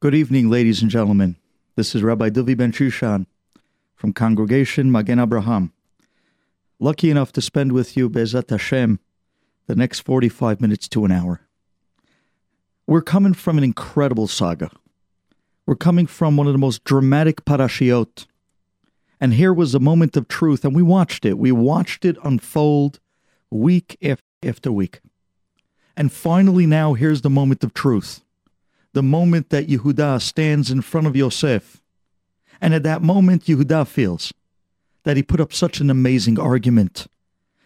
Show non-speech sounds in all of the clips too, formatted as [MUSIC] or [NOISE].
Good evening, ladies and gentlemen. This is Rabbi Duvi Ben Shushan from Congregation Magen Abraham. Lucky enough to spend with you, Bezat Hashem, the next 45 minutes to an hour. We're coming from an incredible saga. We're coming from one of the most dramatic parashiot. And here was a moment of truth, and we watched it. We watched it unfold week after week. And finally, now, here's the moment of truth the moment that Yehuda stands in front of Yosef. And at that moment, Yehuda feels that he put up such an amazing argument.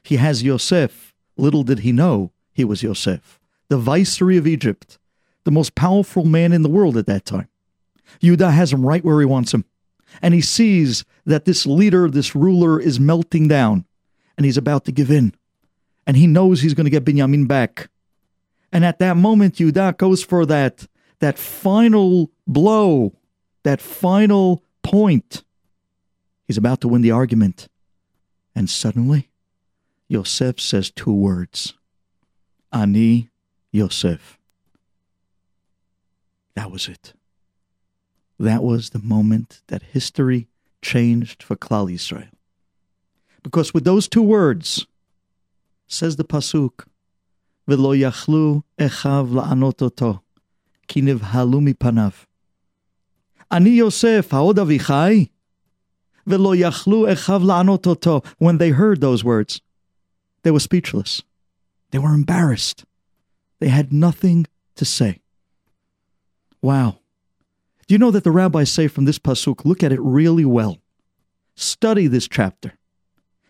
He has Yosef. Little did he know he was Yosef, the viceroy of Egypt, the most powerful man in the world at that time. Yehuda has him right where he wants him. And he sees that this leader, this ruler, is melting down and he's about to give in. And he knows he's going to get Binyamin back. And at that moment, Yehuda goes for that that final blow, that final point. He's about to win the argument. And suddenly, Yosef says two words Ani Yosef. That was it. That was the moment that history changed for Klal Yisrael. Because with those two words, says the Pasuk, V'lo yachlu echav la'anot oto. כי נבהלו מפניו. אני יוסף, העוד אביחי? ולא יכלו אחיו לענות אותו. When they heard those words, they were speechless. They were embarrassed. They had nothing to say. Wow. Do you know that the rabbis say from this pasuk, look at it really well. Study this chapter.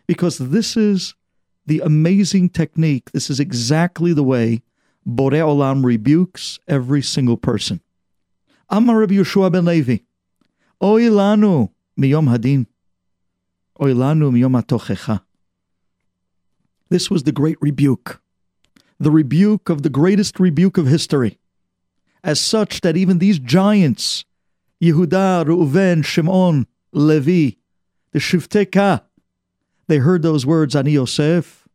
Because this is the amazing technique. This is exactly the way Borei Olam rebukes every single person. Amar Rabbi Yehoshua ben Levi, Oy lanu miyom hadin, Oy lanu miyom atochecha. This was the great rebuke, the rebuke of the greatest rebuke of history, as such that even these giants, Yehuda, Reuven, Shimon, Levi, the Shivteka, they heard those words, Ani Yosef,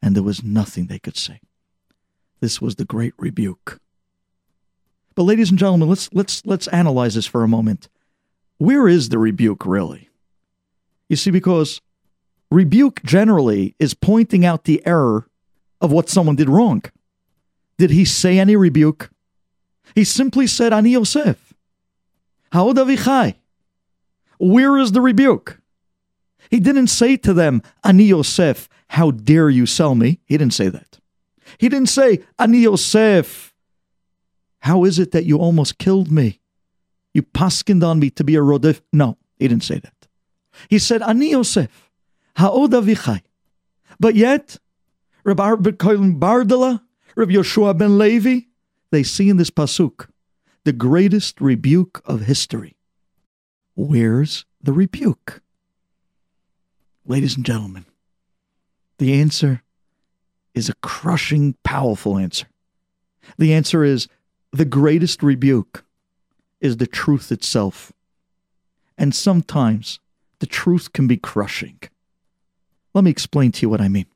and there was nothing they could say. This was the great rebuke. But ladies and gentlemen, let's let's let's analyze this for a moment. Where is the rebuke really? You see because rebuke generally is pointing out the error of what someone did wrong. Did he say any rebuke? He simply said, Ani Yosef. Where is the rebuke? He didn't say to them, Ani Yosef, how dare you sell me? He didn't say that. He didn't say, Ani Yosef, how is it that you almost killed me? You paskined on me to be a rodef. No, he didn't say that. He said, Ani Yosef, ha'od avichai. But yet, Rabbi Kohen Bardala, Rabbi Yehoshua ben Levi, they see in this pasuk the greatest rebuke of history. Where's the rebuke? Ladies and gentlemen, the answer is a crushing, powerful answer. The answer is the greatest rebuke is the truth itself. And sometimes the truth can be crushing. Let me explain to you what I mean.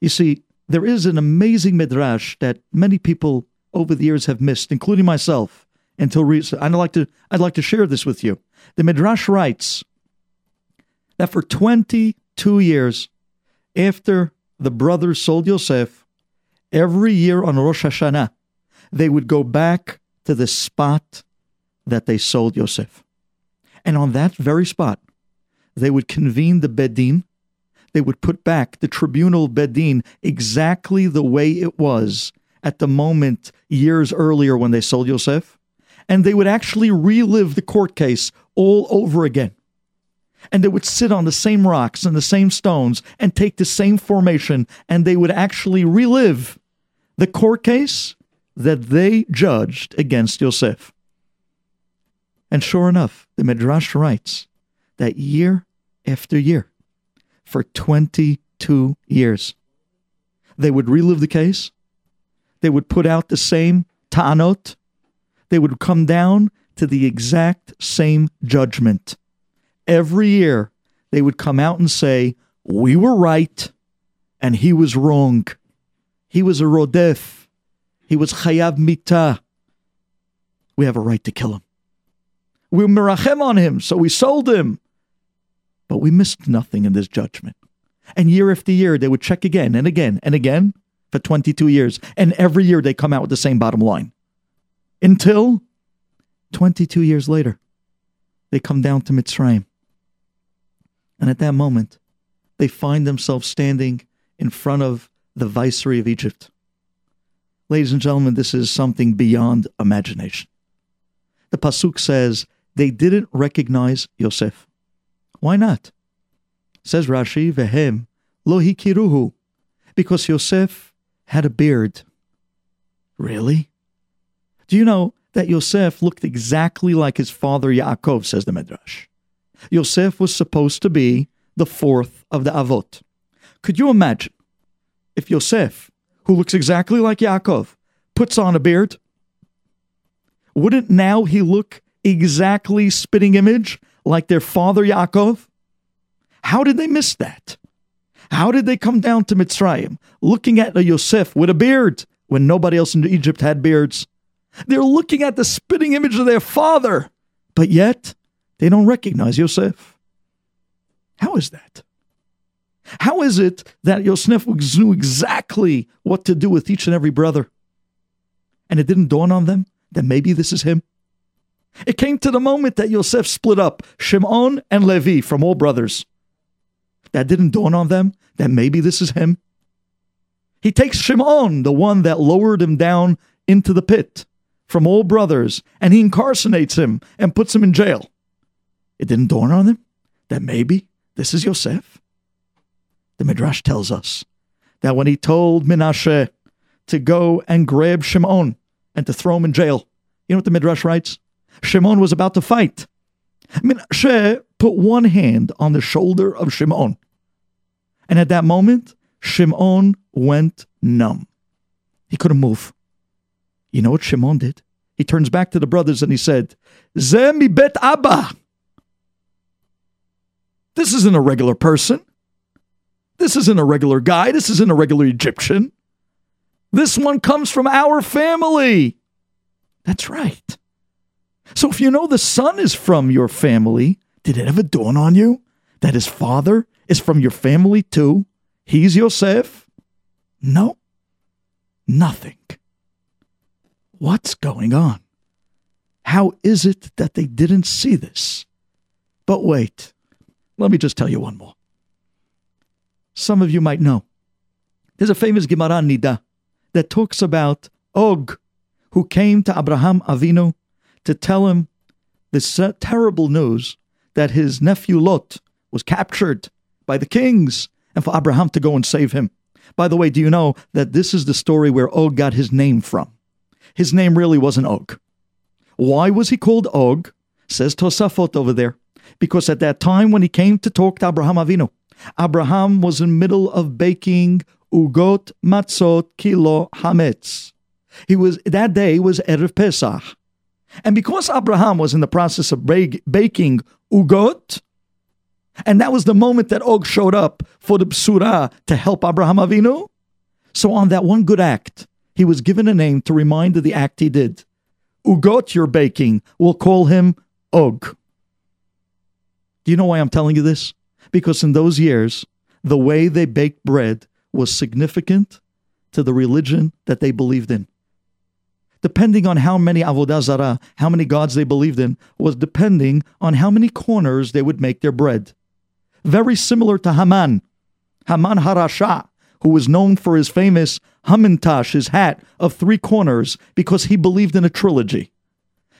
You see, there is an amazing midrash that many people over the years have missed, including myself, until recently. I'd like to I'd like to share this with you. The midrash writes that for 22 years after the brothers sold Yosef, every year on Rosh Hashanah, they would go back to the spot that they sold Yosef. And on that very spot, they would convene the Bedin. They would put back the tribunal Bedin exactly the way it was at the moment years earlier when they sold Yosef. And they would actually relive the court case all over again and they would sit on the same rocks and the same stones and take the same formation, and they would actually relive the court case that they judged against Yosef. And sure enough, the Midrash writes that year after year, for 22 years, they would relive the case, they would put out the same ta'anot, they would come down to the exact same judgment every year they would come out and say, We were right and he was wrong. He was a rodef. He was chayav mita. we have a right to kill him. We mirachem on him, so we sold him. But we missed nothing in this judgment. And year after year, they would check again and again and again for 22 years. And every year they come out with the same bottom line. Until 22 years later, they come down to Mitzrayim. And at that moment, they find themselves standing in front of the viceroy of Egypt. Ladies and gentlemen, this is something beyond imagination. The Pasuk says they didn't recognize Yosef. Why not? Says Rashi, Vehem lo hikiruhu, because Yosef had a beard. Really? Do you know that Yosef looked exactly like his father Yaakov, says the Midrash. Yosef was supposed to be the fourth of the Avot. Could you imagine if Yosef, who looks exactly like Yaakov, puts on a beard? Wouldn't now he look exactly spitting image like their father Yaakov? How did they miss that? How did they come down to Mitzrayim looking at a Yosef with a beard when nobody else in Egypt had beards? They're looking at the spitting image of their father, but yet they don't recognize Yosef. How is that? How is it that Yosef knew exactly what to do with each and every brother? And it didn't dawn on them that maybe this is him? It came to the moment that Yosef split up Shimon and Levi from all brothers. That didn't dawn on them that maybe this is him. He takes Shimon, the one that lowered him down into the pit from all brothers, and he incarcerates him and puts him in jail. It didn't dawn on them that maybe this is Yosef. The Midrash tells us that when he told Menashe to go and grab Shimon and to throw him in jail, you know what the Midrash writes? Shimon was about to fight. Menashe put one hand on the shoulder of Shimon. And at that moment, Shimon went numb. He couldn't move. You know what Shimon did? He turns back to the brothers and he said, Zemi bet Abba. This isn't a regular person. This isn't a regular guy. This isn't a regular Egyptian. This one comes from our family. That's right. So if you know the son is from your family, did it ever dawn on you that his father is from your family too? He's Yosef? No. Nothing. What's going on? How is it that they didn't see this? But wait, let me just tell you one more. Some of you might know. There's a famous Gemara Nida that talks about Og, who came to Abraham Avinu to tell him this terrible news that his nephew Lot was captured by the kings and for Abraham to go and save him. By the way, do you know that this is the story where Og got his name from? His name really wasn't Og. Why was he called Og? Says Tosafot over there. Because at that time when he came to talk to Abraham Avinu, Abraham was in the middle of baking ugot matzot kilo hametz. He was that day was erev Pesach, and because Abraham was in the process of baking ugot, and that was the moment that Og showed up for the psura to help Abraham Avinu. So on that one good act, he was given a name to remind of the act he did. Ugot you're baking, we'll call him Og. Do you know why I'm telling you this? Because in those years, the way they baked bread was significant to the religion that they believed in. Depending on how many avodah zarah, how many gods they believed in, was depending on how many corners they would make their bread. Very similar to Haman. Haman Harasha, who was known for his famous Hamantash, his hat of three corners, because he believed in a trilogy.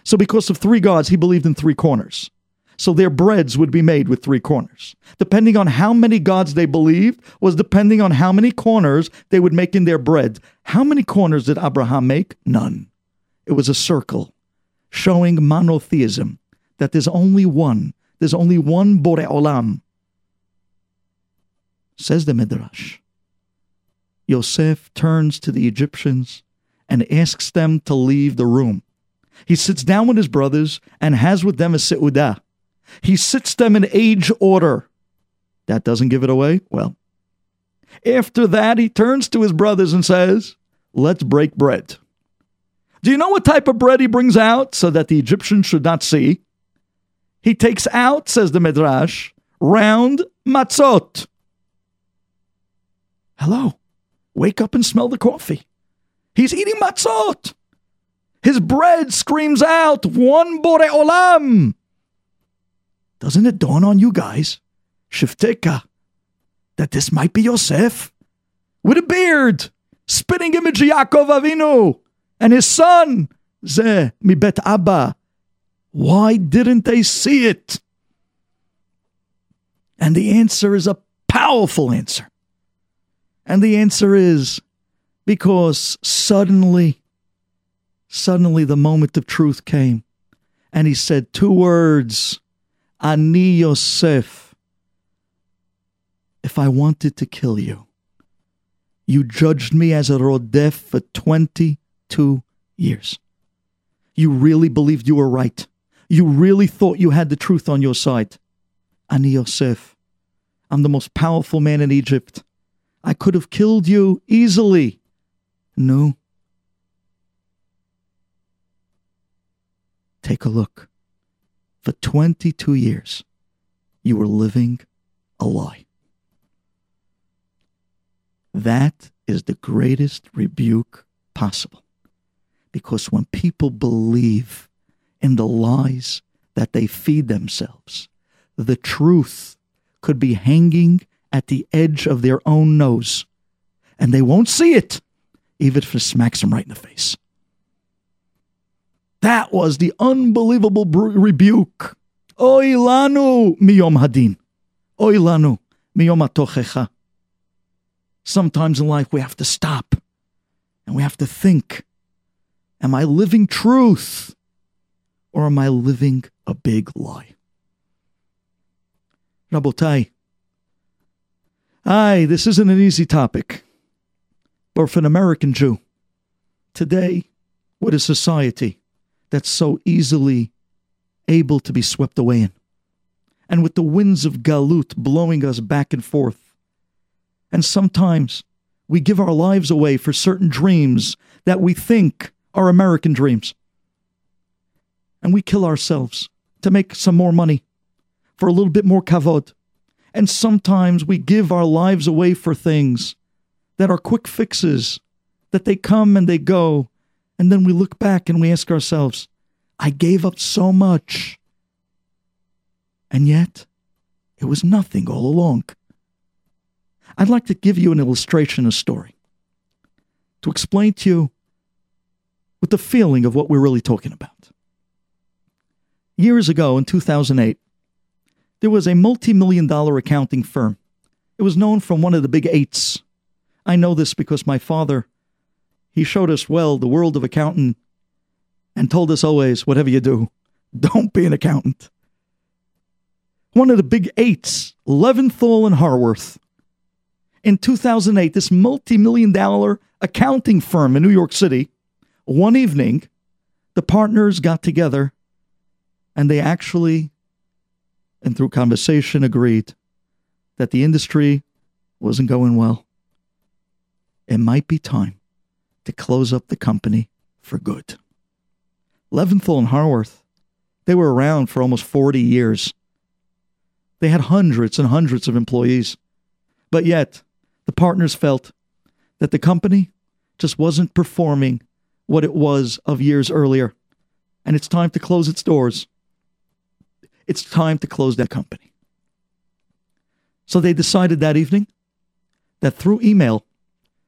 So, because of three gods, he believed in three corners. So their breads would be made with three corners. Depending on how many gods they believed, was depending on how many corners they would make in their bread. How many corners did Abraham make? None. It was a circle, showing monotheism, that there's only one. There's only one Bore Olam. Says the Midrash. Yosef turns to the Egyptians and asks them to leave the room. He sits down with his brothers and has with them a seudah, he sits them in age order. That doesn't give it away? Well, after that, he turns to his brothers and says, Let's break bread. Do you know what type of bread he brings out so that the Egyptians should not see? He takes out, says the Midrash, round matzot. Hello. Wake up and smell the coffee. He's eating matzot. His bread screams out, one bore olam. Doesn't it dawn on you guys, Shifteka, that this might be Yosef? With a beard, spitting image Yaakov Avinu and his son, Ze Mibet Abba. Why didn't they see it? And the answer is a powerful answer. And the answer is because suddenly, suddenly the moment of truth came. And he said two words Ani Yosef. If I wanted to kill you, you judged me as a Rodef for 22 years. You really believed you were right. You really thought you had the truth on your side. Ani Yosef, I'm the most powerful man in Egypt. I could have killed you easily. No. Take a look. For 22 years, you were living a lie. That is the greatest rebuke possible. Because when people believe in the lies that they feed themselves, the truth could be hanging at the edge of their own nose, and they won't see it, even if it smacks them right in the face. That was the unbelievable rebuke. Oy lanu miyom hadin. Oy lanu miyom atochecha. Sometimes in life we have to stop and we have to think Am I living truth or am I living a big lie? Rabotai, aye, this isn't an easy topic. But for an American Jew, today, with a society that's so easily able to be swept away in, and with the winds of Galut blowing us back and forth, and sometimes we give our lives away for certain dreams that we think are American dreams. And we kill ourselves to make some more money, for a little bit more kavod. And sometimes we give our lives away for things that are quick fixes, that they come and they go. And then we look back and we ask ourselves, I gave up so much. And yet, it was nothing all along. I'd like to give you an illustration, a story, to explain to you with the feeling of what we're really talking about. Years ago, in 2008, there was a multi million dollar accounting firm. It was known from one of the big eights. I know this because my father, he showed us well the world of accounting and told us always, whatever you do, [LAUGHS] don't be an accountant. One of the big eights, Laventhol and Horwath, in 2008, this multi million dollar accounting firm in New York City, one evening, the partners got together and they actually, and through conversation, agreed that the industry wasn't going well. It might be time to close up the company for good. Laventhol and Horwath, they were around for almost 40 years. They had hundreds and hundreds of employees. But yet, the partners felt that the company just wasn't performing what it was of years earlier. And it's time to close its doors. It's time to close that company. So they decided that evening that through email,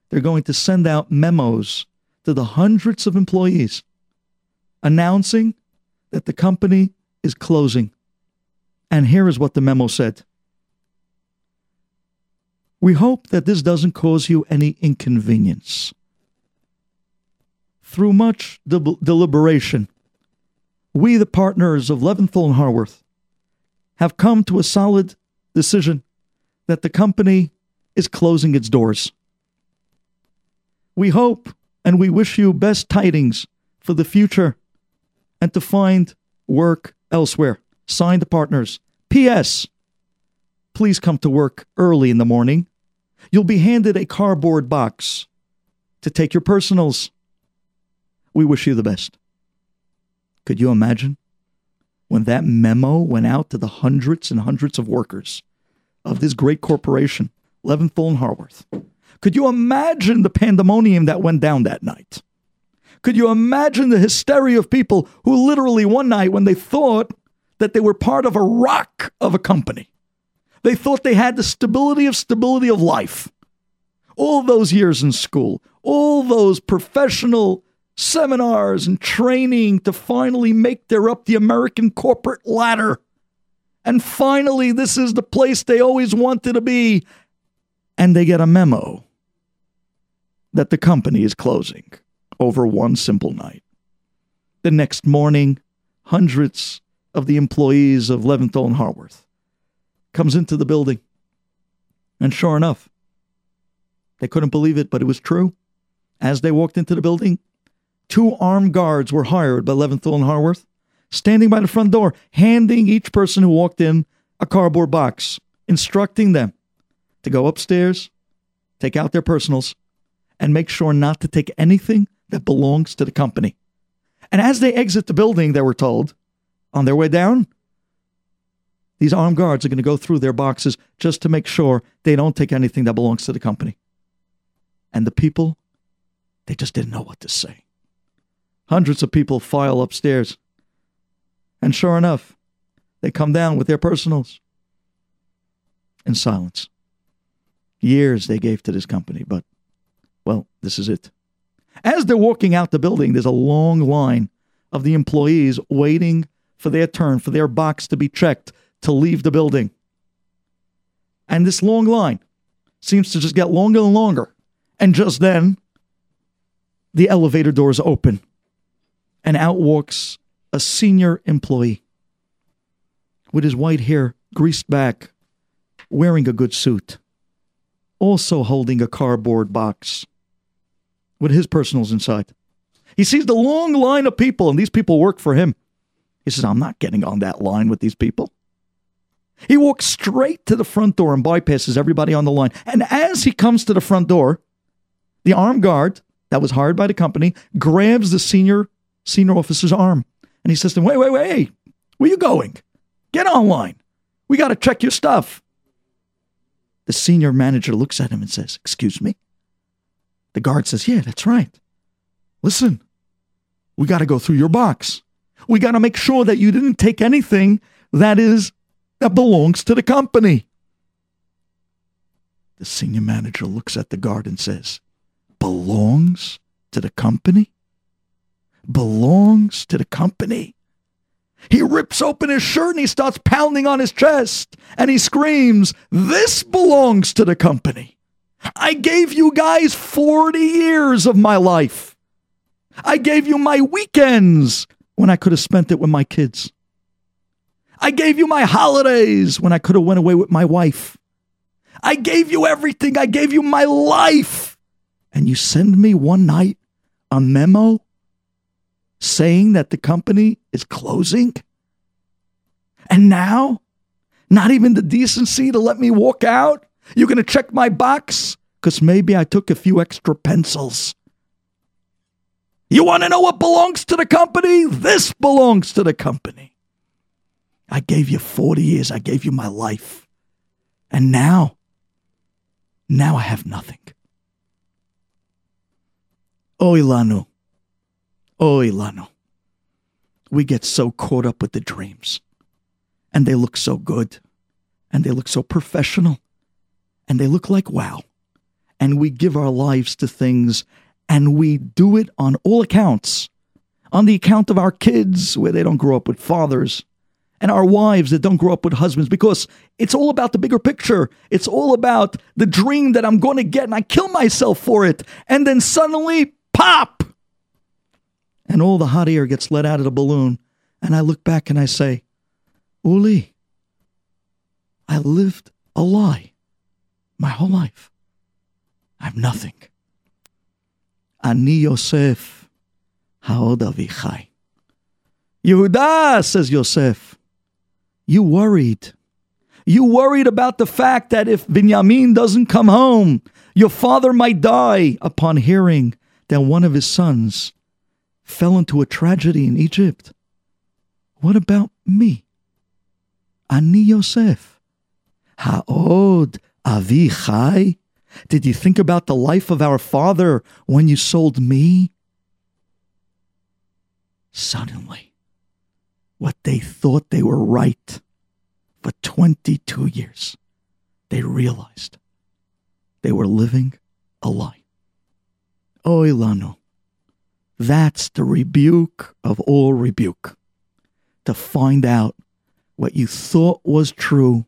they're going to send out memos to the hundreds of employees announcing that the company is closing. And here is what the memo said we hope that this doesn't cause you any inconvenience. Through much de- deliberation, we, the partners of Laventhol and Horwath, have come to a solid decision that the company is closing its doors. We hope and we wish you best tidings for the future and to find work elsewhere. Signed partners. P.S please come to work early in the morning. You'll be handed a cardboard box to take your personals. We wish you the best. Could you imagine when that memo went out to the hundreds and hundreds of workers of this great corporation, Laventhol and Horwath? Could you imagine the pandemonium that went down that night? Could you imagine the hysteria of people who literally one night, when they thought that they were part of a rock of a company, they thought they had the stability of stability of life. All those years in school, all those professional seminars and training to finally make their up the American corporate ladder. And finally, this is the place they always wanted to be. And they get a memo that the company is closing over one simple night. The next morning, hundreds of the employees of Laventhol and Horwath comes into the building. And sure enough, they couldn't believe it, but it was true. As they walked into the building, two armed guards were hired by Laventhol and Horwath, standing by the front door, handing each person who walked in a cardboard box, instructing them to go upstairs, take out their personals, and make sure not to take anything that belongs to the company. And as they exit the building, they were told, on their way down, these armed guards are going to go through their boxes just to make sure they don't take anything that belongs to the company. And the people, they just didn't know what to say. Hundreds of people file upstairs. And sure enough, they come down with their personals in silence. Years they gave to this company, but well, this is it. As they're walking out the building, there's a long line of the employees waiting for their turn, for their box to be checked to leave the building. And this long line seems to just get longer and longer. And just then, the elevator doors open, and out walks a senior employee with his white hair greased back, wearing a good suit, also holding a cardboard box with his personals inside. He sees the long line of people, and these people work for him. He says, I'm not getting on that line with these people. He walks straight to the front door and bypasses everybody on the line. And as he comes to the front door, the armed guard that was hired by the company grabs the senior senior officer's arm and he says to him, Wait, wait, wait, where you going? Get online. We got to check your stuff. The senior manager looks at him and says, Excuse me? The guard says, Yeah, that's right. Listen, we got to go through your box. We got to make sure that you didn't take anything that is that belongs to the company. The senior manager looks at the guard and says, Belongs to the company? Belongs to the company? He rips open his shirt and he starts pounding on his chest and he screams, This belongs to the company. I gave you guys 40 years of my life. I gave you my weekends when I could have spent it with my kids. I gave you my holidays when I could have went away with my wife. I gave you everything. I gave you my life. And you send me one night a memo saying that the company is closing? And now, not even the decency to let me walk out? You're going to check my box? Because maybe I took a few extra pencils. You want to know what belongs to the company? This belongs to the company. I gave you 40 years, I gave you my life. And now, now I have nothing. Oh, Oy lanu. Oy lanu, We get so caught up with the dreams. And they look so good. And they look so professional and they look like wow. And we give our lives to things and we do it on all accounts. On the account of our kids, where they don't grow up with fathers, and our wives that don't grow up with husbands, because it's all about the bigger picture. It's all about the dream that I'm going to get, and I kill myself for it. And then suddenly, pop! And all the hot air gets let out of the balloon. And I look back and I say, Uli, I lived a lie my whole life. I have nothing. Ani Yosef, Haod Avichai. Yehuda, says Yosef, you worried. You worried about the fact that if Binyamin doesn't come home, your father might die upon hearing that one of his sons fell into a tragedy in Egypt. What about me? Ani Yosef. Ha'od avi chai? Did you think about the life of our father when you sold me? Suddenly, what they thought they were right for 22 years, they realized they were living a lie. Oy lanu. That's the rebuke of all rebuke. To find out what you thought was true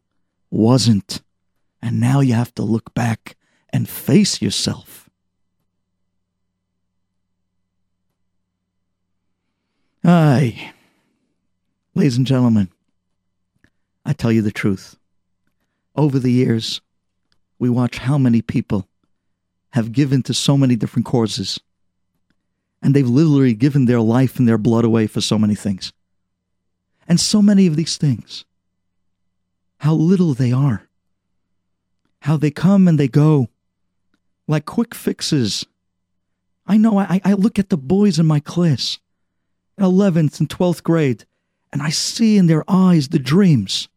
wasn't. And now you have to look back and face yourself. Aye. Ladies and gentlemen, I tell you the truth. Over the years, we watch how many people have given to so many different causes. And they've literally given their life and their blood away for so many things. And so many of these things, how little they are, how they come and they go like quick fixes. I know I, I look at the boys in my class, in 11th and 12th grade, and I see in their eyes the dreams.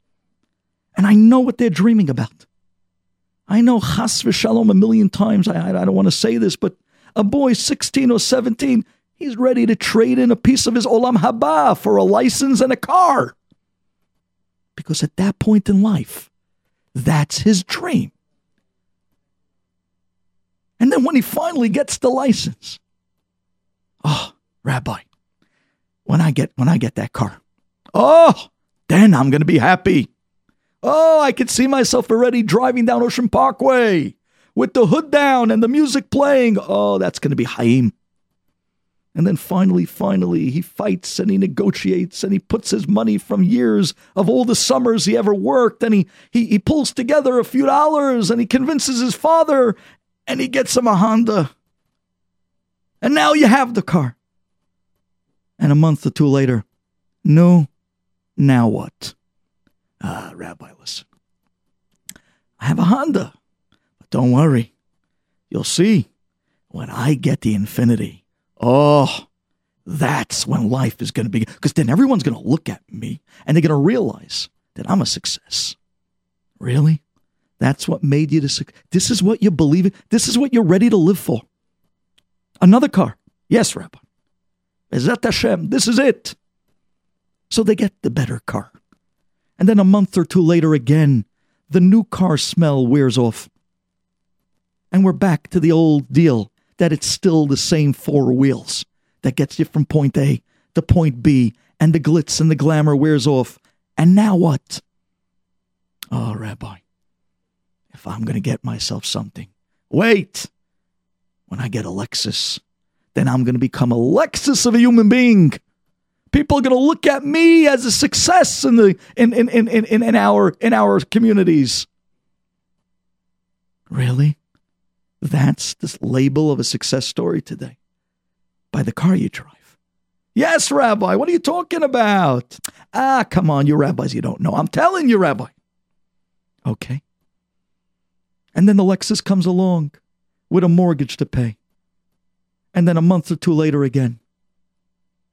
And I know what they're dreaming about. I know chas v'shalom a million times. I, I don't want to say this, but a boy 16 or 17, He's ready to trade in a piece of his Olam Haba for a license and a car. Because at that point in life, that's his dream. And then when he finally gets the license, oh, Rabbi, when I get when I get that car, oh, then I'm gonna be happy. Oh, I could see myself already driving down Ocean Parkway with the hood down and the music playing. Oh, that's gonna be Haim. And then finally, finally, he fights and he negotiates and he puts his money from years of all the summers he ever worked and he, he, he pulls together a few dollars and he convinces his father and he gets him a Honda. And now you have the car. And a month or two later, no, now what? Ah, Rabbi, listen. I have a Honda, don't worry. You'll see when I get the Infiniti. Oh, that's when life is going to be. Because then everyone's going to look at me and they're going to realize that I'm a success. Really? That's what made you the This is what you believe in. This is what you're ready to live for. Another car. Yes, Rabbi. Bezat Hashem. This is it. So they get the better car. And then a month or two later, again, the new car smell wears off. And we're back to the old deal that it's still the same four wheels that gets you from point A to point B, and the glitz and the glamour wears off. And now what? Oh, Rabbi, if I'm going to get myself something, wait. When I get a Lexus, then I'm going to become a Lexus of a human being. People are going to look at me as a success in the in in, in, in, in our in our communities. Really? That's the label of a success story today. By the car you drive. Yes, Rabbi, what are you talking about? Ah, come on, you rabbis, you don't know. I'm telling you, Rabbi. Okay. And then the Lexus comes along with a mortgage to pay. And then a month or two later again.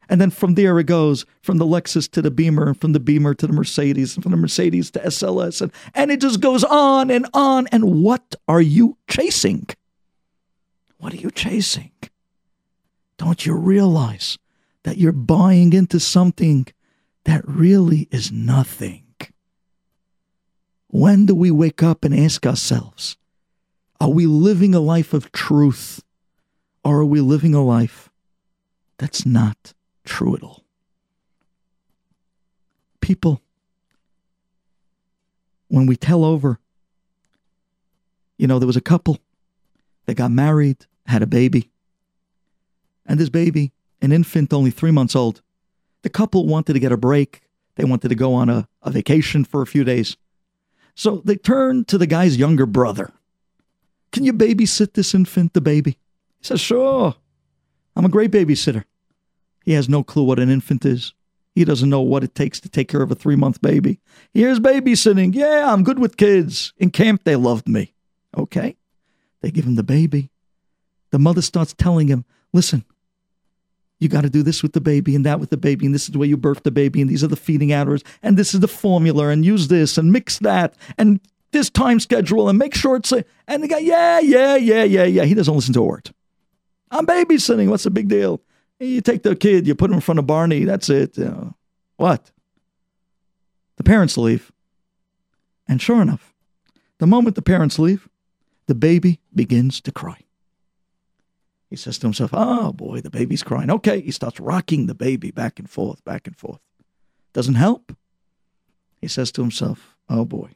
And then from there it goes from the Lexus to the Beamer, and from the Beamer to the Mercedes, and from the Mercedes to SLS. And, and it just goes on and on. And what are you chasing? What are you chasing? Don't you realize that you're buying into something that really is nothing? When do we wake up and ask ourselves, are we living a life of truth or are we living a life that's not true at all? People, when we tell over, you know, there was a couple they got married, had a baby. And this baby, an infant only three months old, the couple wanted to get a break. They wanted to go on a, a vacation for a few days. So they turned to the guy's younger brother. Can you babysit this infant, the baby? He says, Sure. I'm a great babysitter. He has no clue what an infant is. He doesn't know what it takes to take care of a three month baby. Here's babysitting. Yeah, I'm good with kids. In camp, they loved me. Okay. They give him the baby. The mother starts telling him, listen, you got to do this with the baby and that with the baby, and this is the way you birth the baby, and these are the feeding hours, and this is the formula, and use this and mix that, and this time schedule, and make sure it's a. And the guy, yeah, yeah, yeah, yeah, yeah. He doesn't listen to a word. I'm babysitting. What's the big deal? You take the kid, you put him in front of Barney. That's it. You know. What? The parents leave. And sure enough, the moment the parents leave, the baby begins to cry. He says to himself, Oh boy, the baby's crying. Okay. He starts rocking the baby back and forth, back and forth. Doesn't help. He says to himself, Oh boy,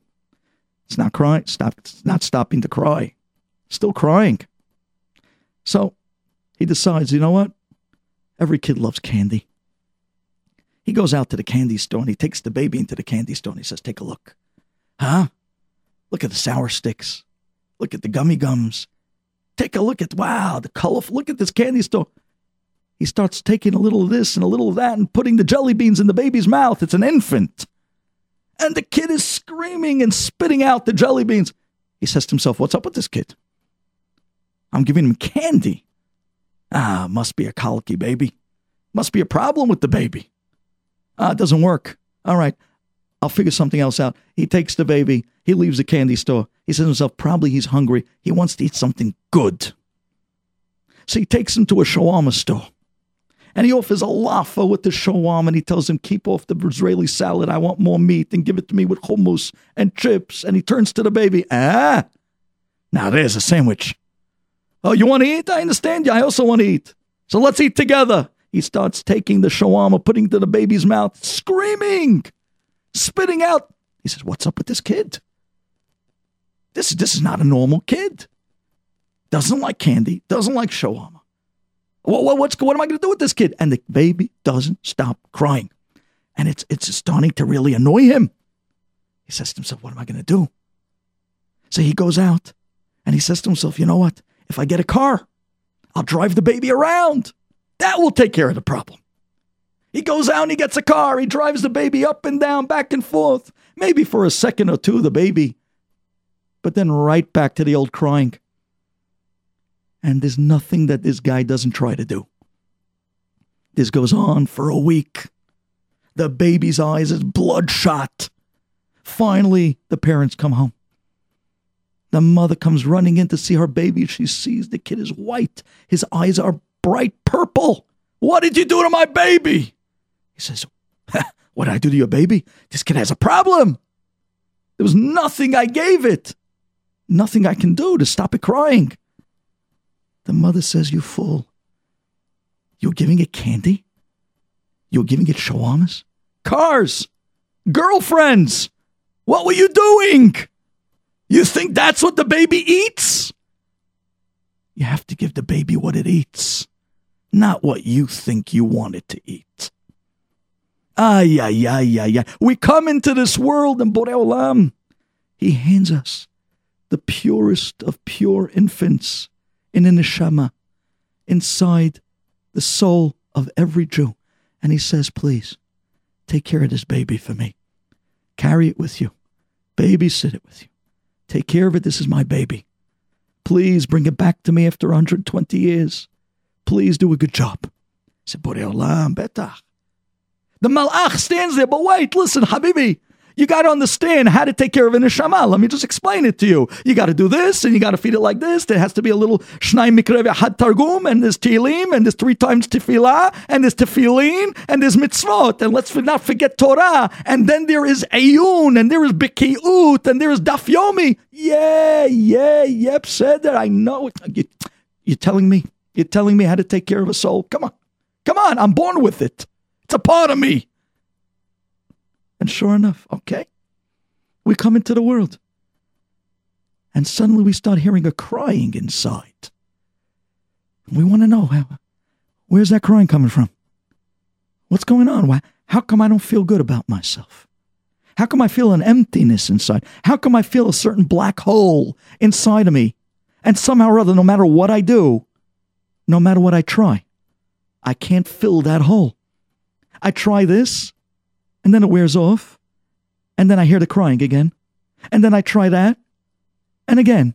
it's not crying. Stop. It's not stopping to cry. Still crying. So he decides, you know what? Every kid loves candy. He goes out to the candy store and he takes the baby into the candy store and he says, Take a look. Huh? Look at the sour sticks. Look at the gummy gums. Take a look at, wow, the colorful. Look at this candy store. He starts taking a little of this and a little of that and putting the jelly beans in the baby's mouth. It's an infant. And the kid is screaming and spitting out the jelly beans. He says to himself, What's up with this kid? I'm giving him candy. Ah, must be a colicky baby. Must be a problem with the baby. Ah, it doesn't work. All right, I'll figure something else out. He takes the baby. He leaves the candy store. He says to himself, probably he's hungry. He wants to eat something good. So he takes him to a shawarma store. And he offers a laffa with the shawarma and he tells him, keep off the Israeli salad. I want more meat and give it to me with hummus and chips. And he turns to the baby. Ah, now there's a sandwich. Oh, you want to eat? I understand you. I also want to eat. So let's eat together. He starts taking the shawarma, putting it to the baby's mouth, screaming, spitting out. He says, What's up with this kid? This, this is not a normal kid. Doesn't like candy, doesn't like shawarma. What, what, what's, what am I going to do with this kid? And the baby doesn't stop crying. And it's, it's starting to really annoy him. He says to himself, What am I going to do? So he goes out and he says to himself, You know what? If I get a car, I'll drive the baby around. That will take care of the problem. He goes out and he gets a car. He drives the baby up and down, back and forth. Maybe for a second or two, the baby, but then right back to the old crying. And there's nothing that this guy doesn't try to do. This goes on for a week. The baby's eyes is bloodshot. Finally, the parents come home. The mother comes running in to see her baby. She sees the kid is white. His eyes are bright purple. What did you do to my baby? Says, [LAUGHS] What did I do to your baby? This kid has a problem. There was nothing I gave it, nothing I can do to stop it crying. The mother says, You fool. You're giving it candy? You're giving it shawarmas? Cars? Girlfriends? What were you doing? You think that's what the baby eats? You have to give the baby what it eats not what you think you want it to eat. Ay, ay, ay, ay, ay. We come into this world and Borei Olam, He hands us the purest of pure infants in a neshama, inside the soul of every Jew. And He says, please, take care of this baby for me. Carry it with you. Babysit it with you. Take care of it. This is my baby. Please bring it back to me after 120 years. Please do a good job. I said, Borei Olam, betach. The malach stands there, but wait, listen, Habibi, you got to understand how to take care of an neshama. Let me just explain it to you. You got to do this, and you got to feed it like this. There has to be a little shnai mikrev had targum, and there's tilim, and there's three times tefillah, and there's tefillin, and there's mitzvot, and let's not forget Torah, and then there is ayun, and there is bikiut, and there is daf yomi. Yeah, yeah, yep, said that. I know. You, you're telling me you're telling me how to take care of a soul? Come on. Come on. I'm born with it. It's a part of me. And sure enough, okay, we come into the world. And suddenly we start hearing a crying inside. We want to know where's that crying coming from? What's going on? Why, how come I don't feel good about myself? How come I feel an emptiness inside? How come I feel a certain black hole inside of me? And somehow or other, no matter what I do, no matter what I try. I can't fill that hole. I try this, and then it wears off, and then I hear the crying again, and then I try that, and again.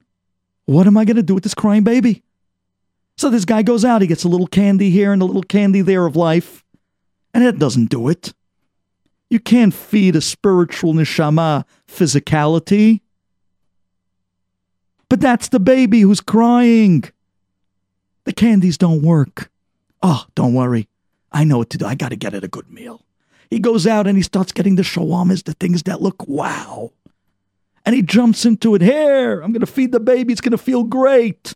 What am I going to do with this crying baby? So this guy goes out, he gets a little candy here and a little candy there of life, and it doesn't do it. You can't feed a spiritual neshama physicality. But that's the baby who's crying. The candies don't work. Oh, don't worry. I know what to do. I got to get it a good meal. He goes out and he starts getting the shawarmas, the things that look wow. And he jumps into it. Here, I'm going to feed the baby. It's going to feel great.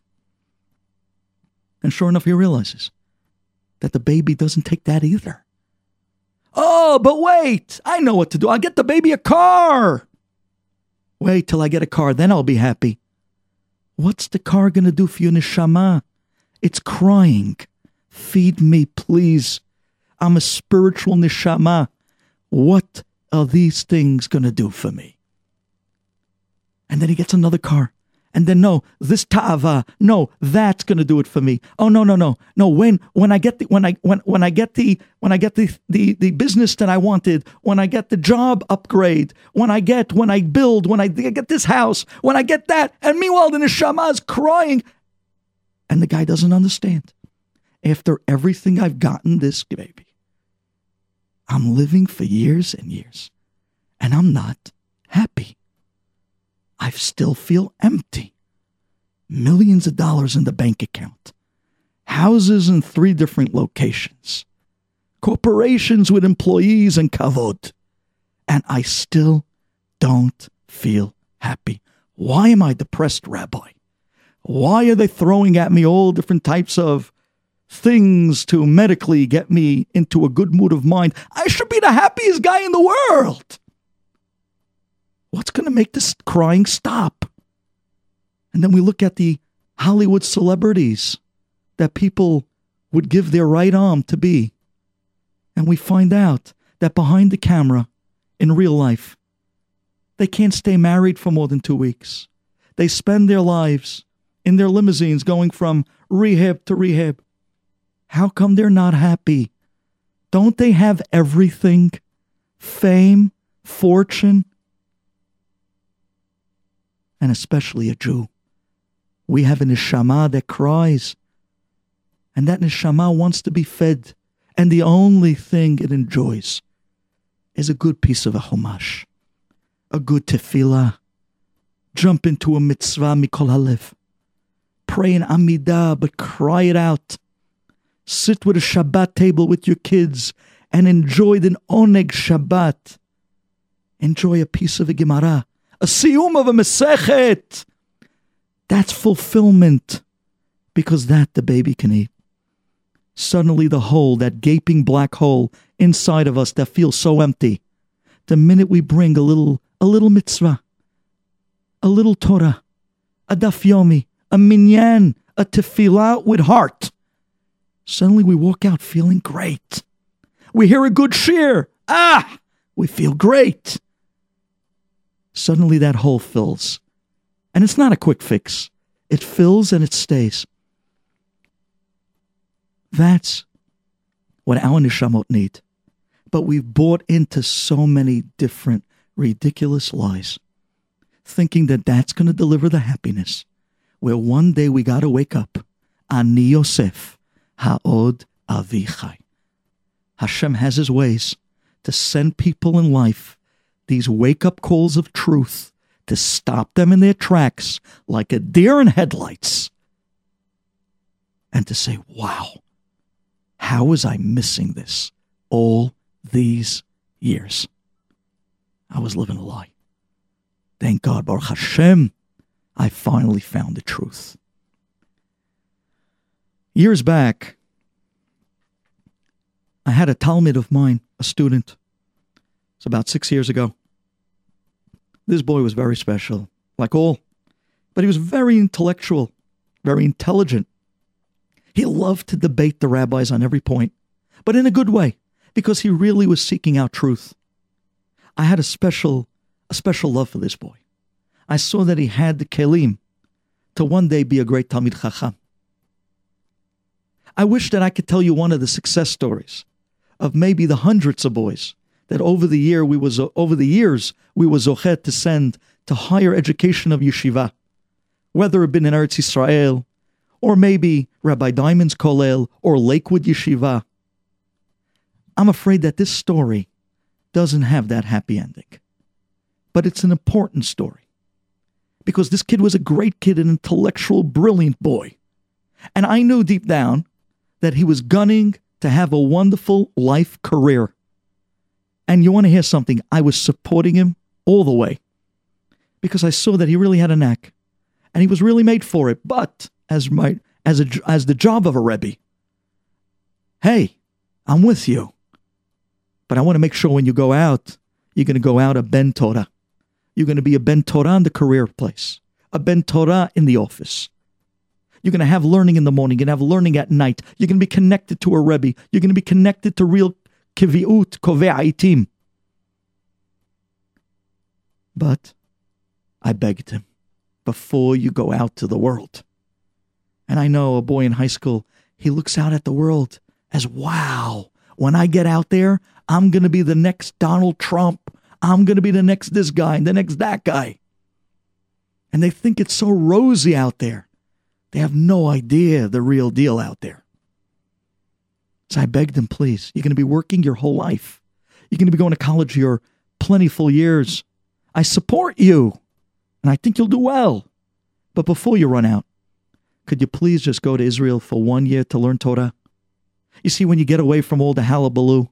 And sure enough, he realizes that the baby doesn't take that either. Oh, but wait, I know what to do. I'll get the baby a car. Wait till I get a car, then I'll be happy. What's the car going to do for you, neshama? It's crying. Feed me, please. I'm a spiritual neshama. What are these things going to do for me? And then he gets another car and then no, this ta'ava, no, that's gonna do it for me. Oh no, no, no, no. When when I get the when I when when I get the when I get the the the business that I wanted, when I get the job upgrade, when I get when I build, when I get this house, when I get that, and meanwhile the neshama is crying, and the guy doesn't understand. After everything I've gotten, this baby, I'm living for years and years, and I'm not happy. I still feel empty. Millions of dollars in the bank account, houses in three different locations, corporations with employees and kavod, and I still don't feel happy. Why am I depressed, Rabbi? Why are they throwing at me all different types of things to medically get me into a good mood of mind? I should be the happiest guy in the world. What's going to make this crying stop? And then we look at the Hollywood celebrities that people would give their right arm to be. And we find out that behind the camera, in real life, they can't stay married for more than two weeks. They spend their lives in their limousines going from rehab to rehab. How come they're not happy? Don't they have everything? Fame, fortune, and especially a Jew. We have a neshama that cries, and that neshama wants to be fed, and the only thing it enjoys is a good piece of a chumash, a good tefillah, jump into a mitzvah mikol halev, pray in amidah, but cry it out. Sit with a Shabbat table with your kids and enjoy the oneg Shabbat. Enjoy a piece of a Gemara a siyum of a mesechet. That's fulfillment because that the baby can eat. Suddenly, the hole, that gaping black hole inside of us that feels so empty, the minute we bring a little, a little mitzvah, a little Torah, a daf yomi, a minyan, a tefillah with heart, suddenly we walk out feeling great. We hear a good cheer. Ah, we feel great suddenly that hole fills. And it's not a quick fix, it fills and it stays. That's what our neshamot need. But we've bought into so many different ridiculous lies, thinking that that's going to deliver the happiness. Where one day we got to wake up. Ani Yosef, Ha'od avi chai. Hashem has his ways to send people in life these wake up calls of truth to stop them in their tracks like a deer in headlights and to say, wow, how was I missing this all these years? I was living a lie. Thank God, Baruch Hashem, I finally found the truth. Years back, I had a talmid of mine, a student. It's about six years ago. This boy was very special, like all, but he was very intellectual, very intelligent. He loved to debate the rabbis on every point, but in a good way, because he really was seeking out truth. I had a special, a special love for this boy. I saw that he had the kelim to one day be a great Talmid Chacham. I wish that I could tell you one of the success stories of maybe the hundreds of boys that over the year we was over the years we was zochet to send to higher education of yeshiva, whether it been in Eretz Israel or maybe Rabbi Diamond's Kollel or Lakewood Yeshiva. I'm afraid that this story doesn't have that happy ending. But it's an important story because this kid was a great kid, an intellectual, brilliant boy. And I knew deep down that he was gunning to have a wonderful life career. And you want to hear something? I was supporting him all the way because I saw that he really had a knack and he was really made for it. But as my as a as the job of a rebbe, hey, I'm with you, but I want to make sure when you go out, you're going to go out a ben Torah. You're going to be a ben Torah in the career place, a ben Torah in the office. You're going to have learning in the morning. You're going to have learning at night. You're going to be connected to a rebbe. You're going to be connected to real kiviut kovei But I begged him before you go out to the world. And I know a boy in high school, he looks out at the world as wow, when I get out there, I'm going to be the next Donald Trump. I'm going to be the next this guy and the next that guy. And they think it's so rosy out there. They have no idea the real deal out there. So I begged them, please, you're going to be working your whole life. You're going to be going to college your plentiful years. I support you and I think you'll do well. But before you run out, could you please just go to Israel for one year to learn Torah? You see, when you get away from all the hullabaloo,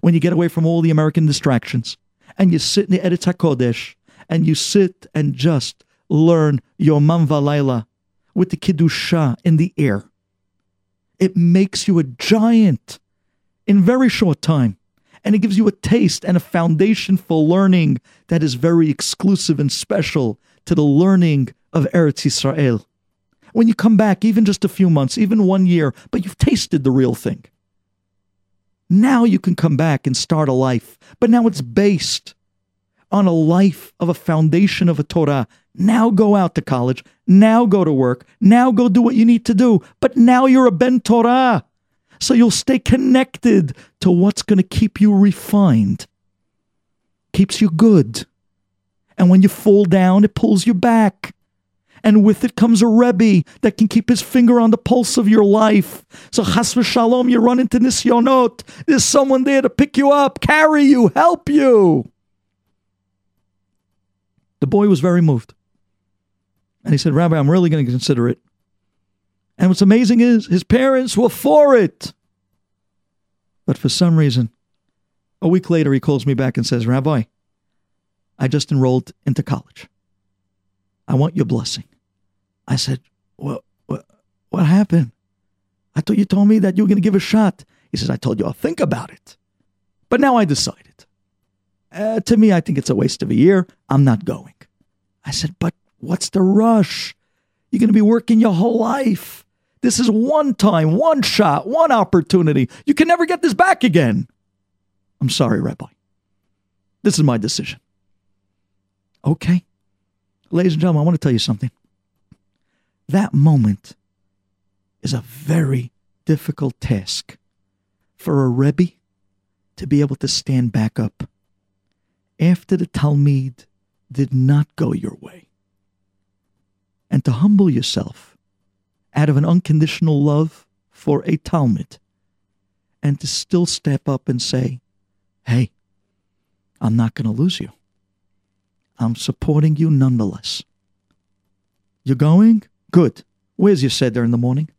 when you get away from all the American distractions, and you sit in the Eretz HaKodesh, and you sit and just learn Yomam Valayla with the Kiddusha in the air, it makes you a giant in very short time and it gives you a taste and a foundation for learning that is very exclusive and special to the learning of Eretz Israel. When you come back, even just a few months, even one year, but you've tasted the real thing. Now you can come back and start a life, but now it's based on a life of a foundation of a Torah. Now go out to college. Now go to work. Now go do what you need to do. But now you're a Ben Torah so you'll stay connected to what's going to keep you refined, keeps you good. And when you fall down, it pulls you back. And with it comes a Rebbe that can keep his finger on the pulse of your life. So chas v'shalom, you run into nisyonot. There's someone there to pick you up, carry you, help you. The boy was very moved. And he said, Rabbi, I'm really going to consider it. And what's amazing is his parents were for it. But for some reason, a week later, he calls me back and says, Rabbi, I just enrolled into college. I want your blessing. I said, What, what, what happened? I thought you told me that you were going to give a shot. He says, I told you I'll think about it. But now I decided. Uh, to me, I think it's a waste of a year. I'm not going. I said, But what's the rush? You're going to be working your whole life. This is one time, one shot, one opportunity. You can never get this back again. I'm sorry, Rabbi. This is my decision. Okay. Ladies and gentlemen, I want to tell you something. That moment is a very difficult task for a Rebbe to be able to stand back up after the Talmud did not go your way and to humble yourself out of an unconditional love for a Talmud and to still step up and say, hey, I'm not going to lose you. I'm supporting you nonetheless. You're going? Good. Where's your seder in the morning?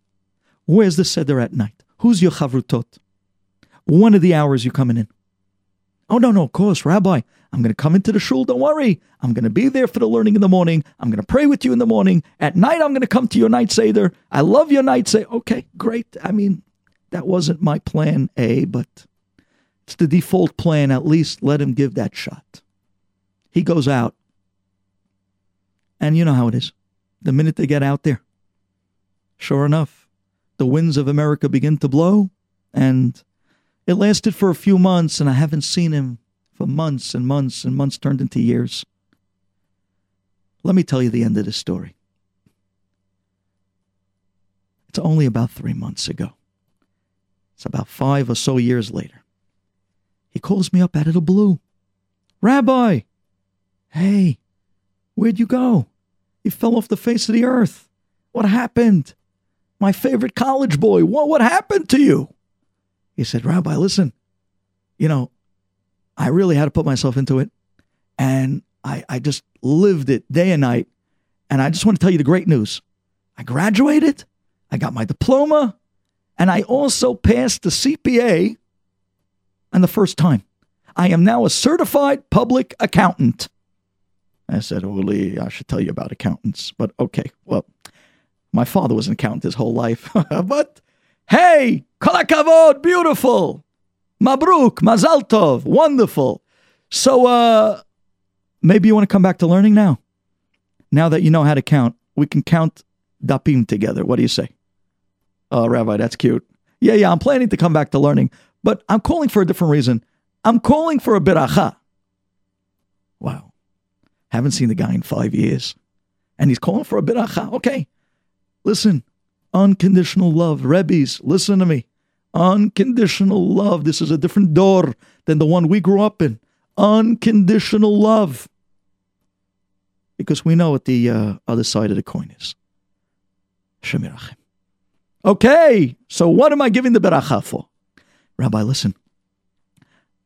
Where's the seder at night? Who's your chavrutot? One of the hours you're coming in. Oh, no, no, of course, Rabbi. I'm going to come into the shul. Don't worry. I'm going to be there for the learning in the morning. I'm going to pray with you in the morning. At night, I'm going to come to your night Seder. I love your night Seder. Okay, great. I mean, that wasn't my plan A, but it's the default plan. At least let him give that shot. He goes out. And you know how it is. The minute they get out there, sure enough, the winds of America begin to blow. And it lasted for a few months, and I haven't seen him for months and months and months turned into years. Let me tell you the end of the story. It's only about three months ago. It's about five or so years later. He calls me up out of the blue. Rabbi, hey, where'd you go? You fell off the face of the earth. What happened? my favorite college boy. What, what happened to you? He said, Rabbi, listen, you know, I really had to put myself into it. And I, I just lived it day and night. And I just want to tell you the great news. I graduated, I got my diploma, and I also passed the CPA and the first time. I am now a certified public accountant. I said, Uli, I should tell you about accountants. But okay, well, my father was an accountant his whole life. [LAUGHS] but hey, kol hakavod, beautiful. Mabruk, mazal tov, wonderful. So uh, maybe you want to come back to learning now? Now that you know how to count, we can count dapim together. What do you say? Oh, Rabbi, that's cute. Yeah, yeah, I'm planning to come back to learning, but I'm calling for a different reason. I'm calling for a biracha. Wow. Haven't seen the guy in five years. And he's calling for a biracha. Okay. Listen, unconditional love. Rebbes, listen to me. Unconditional love. This is a different door than the one we grew up in. Unconditional love. Because we know what the uh, other side of the coin is. Shemirachim. Okay, so what am I giving the beracha for? Rabbi, listen.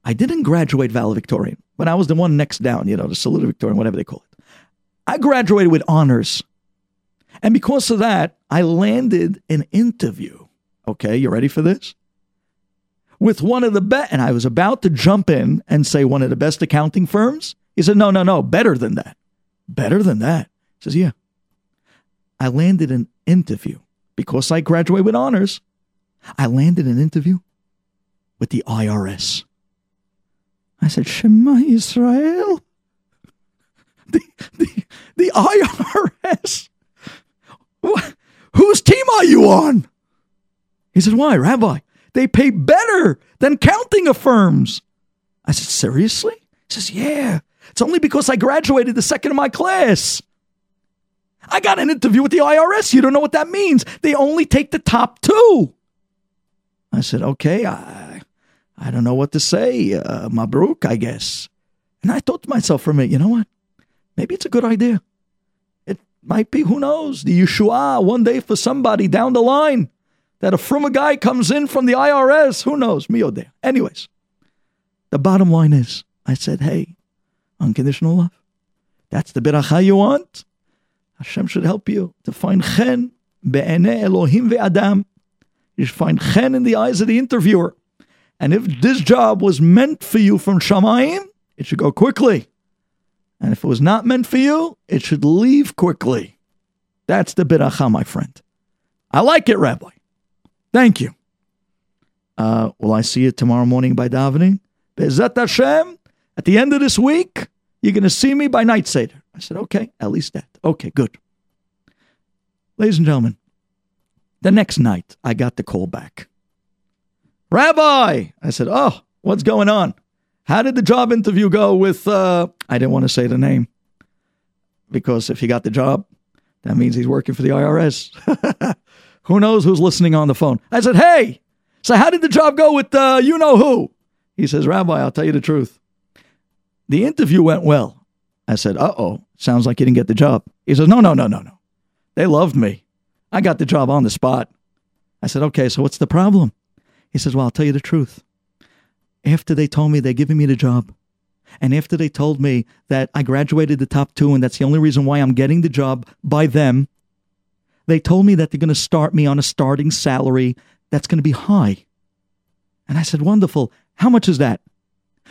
I didn't graduate valedictorian, but I was the one next down, you know, the salutatorian, whatever they call it. I graduated with honors. And because of that, I landed an interview. Okay, you ready for this? With one of the best, and I was about to jump in and say one of the best accounting firms. He said, No, no, no, better than that. Better than that. He says, Yeah. I landed an interview because I graduated with honors. I landed an interview with the IRS. I said, Shema Israel? [LAUGHS] The, the, the IRS? Whose team are you on? He said, Why, Rabbi? They pay better than counting of firms. I said, Seriously? He says, Yeah. It's only because I graduated the second of my class. I got an interview with the IRS. You don't know what that means. They only take the top two. I said, Okay, I, I don't know what to say. Uh, Mabruk, I guess. And I thought to myself for a minute, you know what? Maybe it's a good idea. Might be, who knows, the Yeshua one day for somebody down the line that a from a guy comes in from the IRS. Who knows? Me or there. Anyways, the bottom line is, I said, hey, unconditional love. That's the beracha you want. Hashem should help you to find chen be'ene Elohim ve'adam. You should find chen in the eyes of the interviewer. And if this job was meant for you from Shamayim, it should go quickly. And if it was not meant for you, it should leave quickly. That's the beracha, my friend. I like it, Rabbi. Thank you. Uh, will I see you tomorrow morning by davening? Bezat Hashem, at the end of this week, you're going to see me by night Seder. I said, okay, at least that. Okay, good. Ladies and gentlemen, the next night, I got the call back. Rabbi, I said, oh, what's going on? How did the job interview go with, uh, I didn't want to say the name because if he got the job, that means he's working for the IRS. [LAUGHS] Who knows who's listening on the phone? I said, Hey, so how did the job go with uh, you know who? He says, Rabbi, I'll tell you the truth. The interview went well. I said, Uh oh, sounds like you didn't get the job. He says, No, no, no, no, no. They loved me. I got the job on the spot. I said, Okay, so what's the problem? He says, Well, I'll tell you the truth. After they told me they're giving me the job, and after they told me that I graduated the top two and that's the only reason why I'm getting the job by them, they told me that they're going to start me on a starting salary that's going to be high. And I said, Wonderful. How much is that?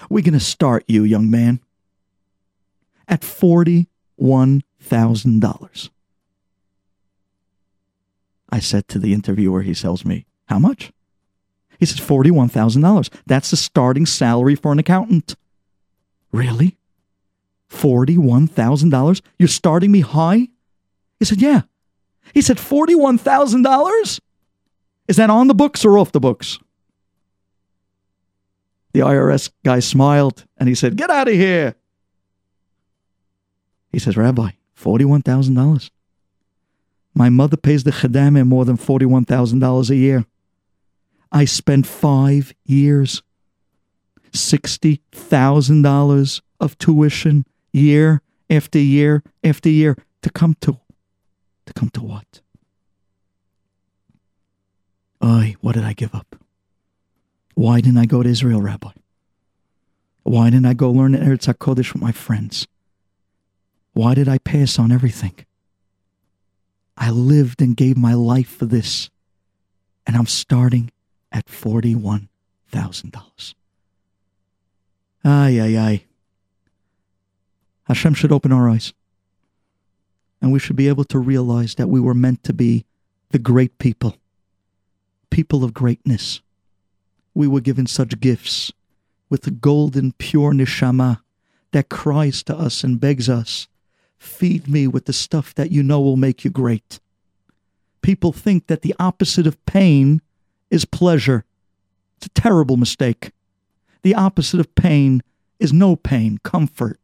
We're going to start you, young man, at $41,000. I said to the interviewer, he tells me, How much? He says, $41,000. That's the starting salary for an accountant. Really? $41,000? You're starting me high? He said, Yeah. He said, $41,000? Is that on the books or off the books? The IRS guy smiled and he said, Get out of here. He says, Rabbi, $41,000. My mother pays the chadamim more than $41,000 a year. I spent five years, $60,000 of tuition year after year after year to come to to come to what? Oy, what did I give up? Why didn't I go to Israel, Rabbi? Why didn't I go learn Eretz HaKodesh with my friends? Why did I pass on everything? I lived and gave my life for this, and I'm starting at $41,000. Ay, ay, ay. Hashem should open our eyes. And we should be able to realize that we were meant to be the great people, people of greatness. We were given such gifts with the golden, pure neshama that cries to us and begs us, Feed me with the stuff that you know will make you great. People think that the opposite of pain is pleasure. It's a terrible mistake. The opposite of pain is no pain, comfort.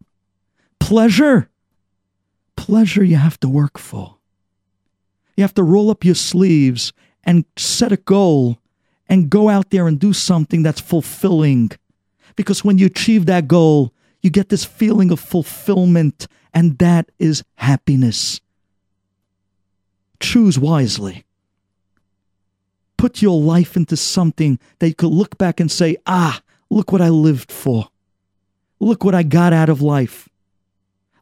Pleasure. Pleasure you have to work for. You have to roll up your sleeves and set a goal and go out there and do something that's fulfilling. Because when you achieve that goal, you get this feeling of fulfillment, and that is happiness. Choose wisely. Put your life into something that you could look back and say, ah, look what I lived for. Look what I got out of life.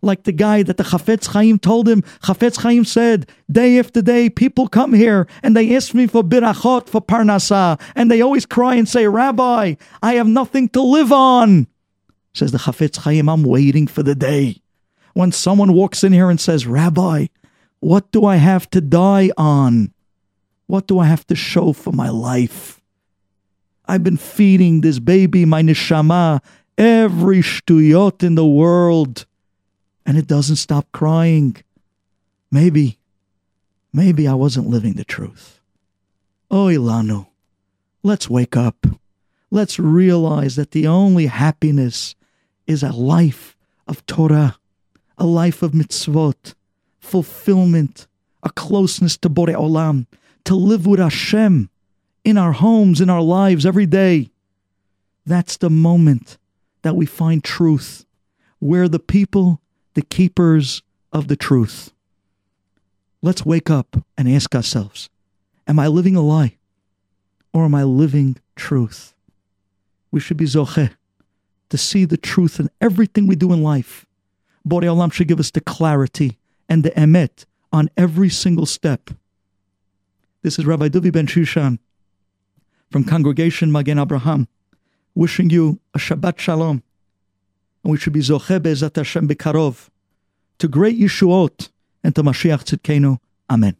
Like the guy that the Chafetz Chaim told him, Chafetz Chaim said, day after day, people come here and they ask me for birachot, for parnasa, and they always cry and say, Rabbi, I have nothing to live on. Says the Chafetz Chaim, I'm waiting for the day when someone walks in here and says, Rabbi, what do I have to die on? What do I have to show for my life? I've been feeding this baby, my neshama, every shtuyot in the world, and it doesn't stop crying. Maybe, maybe I wasn't living the truth. Oh, Ilanu, let's wake up. Let's realize that the only happiness is a life of Torah, a life of mitzvot, fulfillment, a closeness to Borei Olam, to live with Hashem in our homes, in our lives every day. That's the moment that we find truth. We're the people, the keepers of the truth. Let's wake up and ask ourselves Am I living a lie or am I living truth? We should be zoche to see the truth in everything we do in life. Borei Olam should give us the clarity and the emet on every single step. This is Rabbi Duvi Ben Shushan from Congregation Magen Abraham wishing you a Shabbat Shalom. And we should be Zoche Be'ezat Hashem Bekarov to great Yeshuot and to Mashiach Tzidkenu. Amen.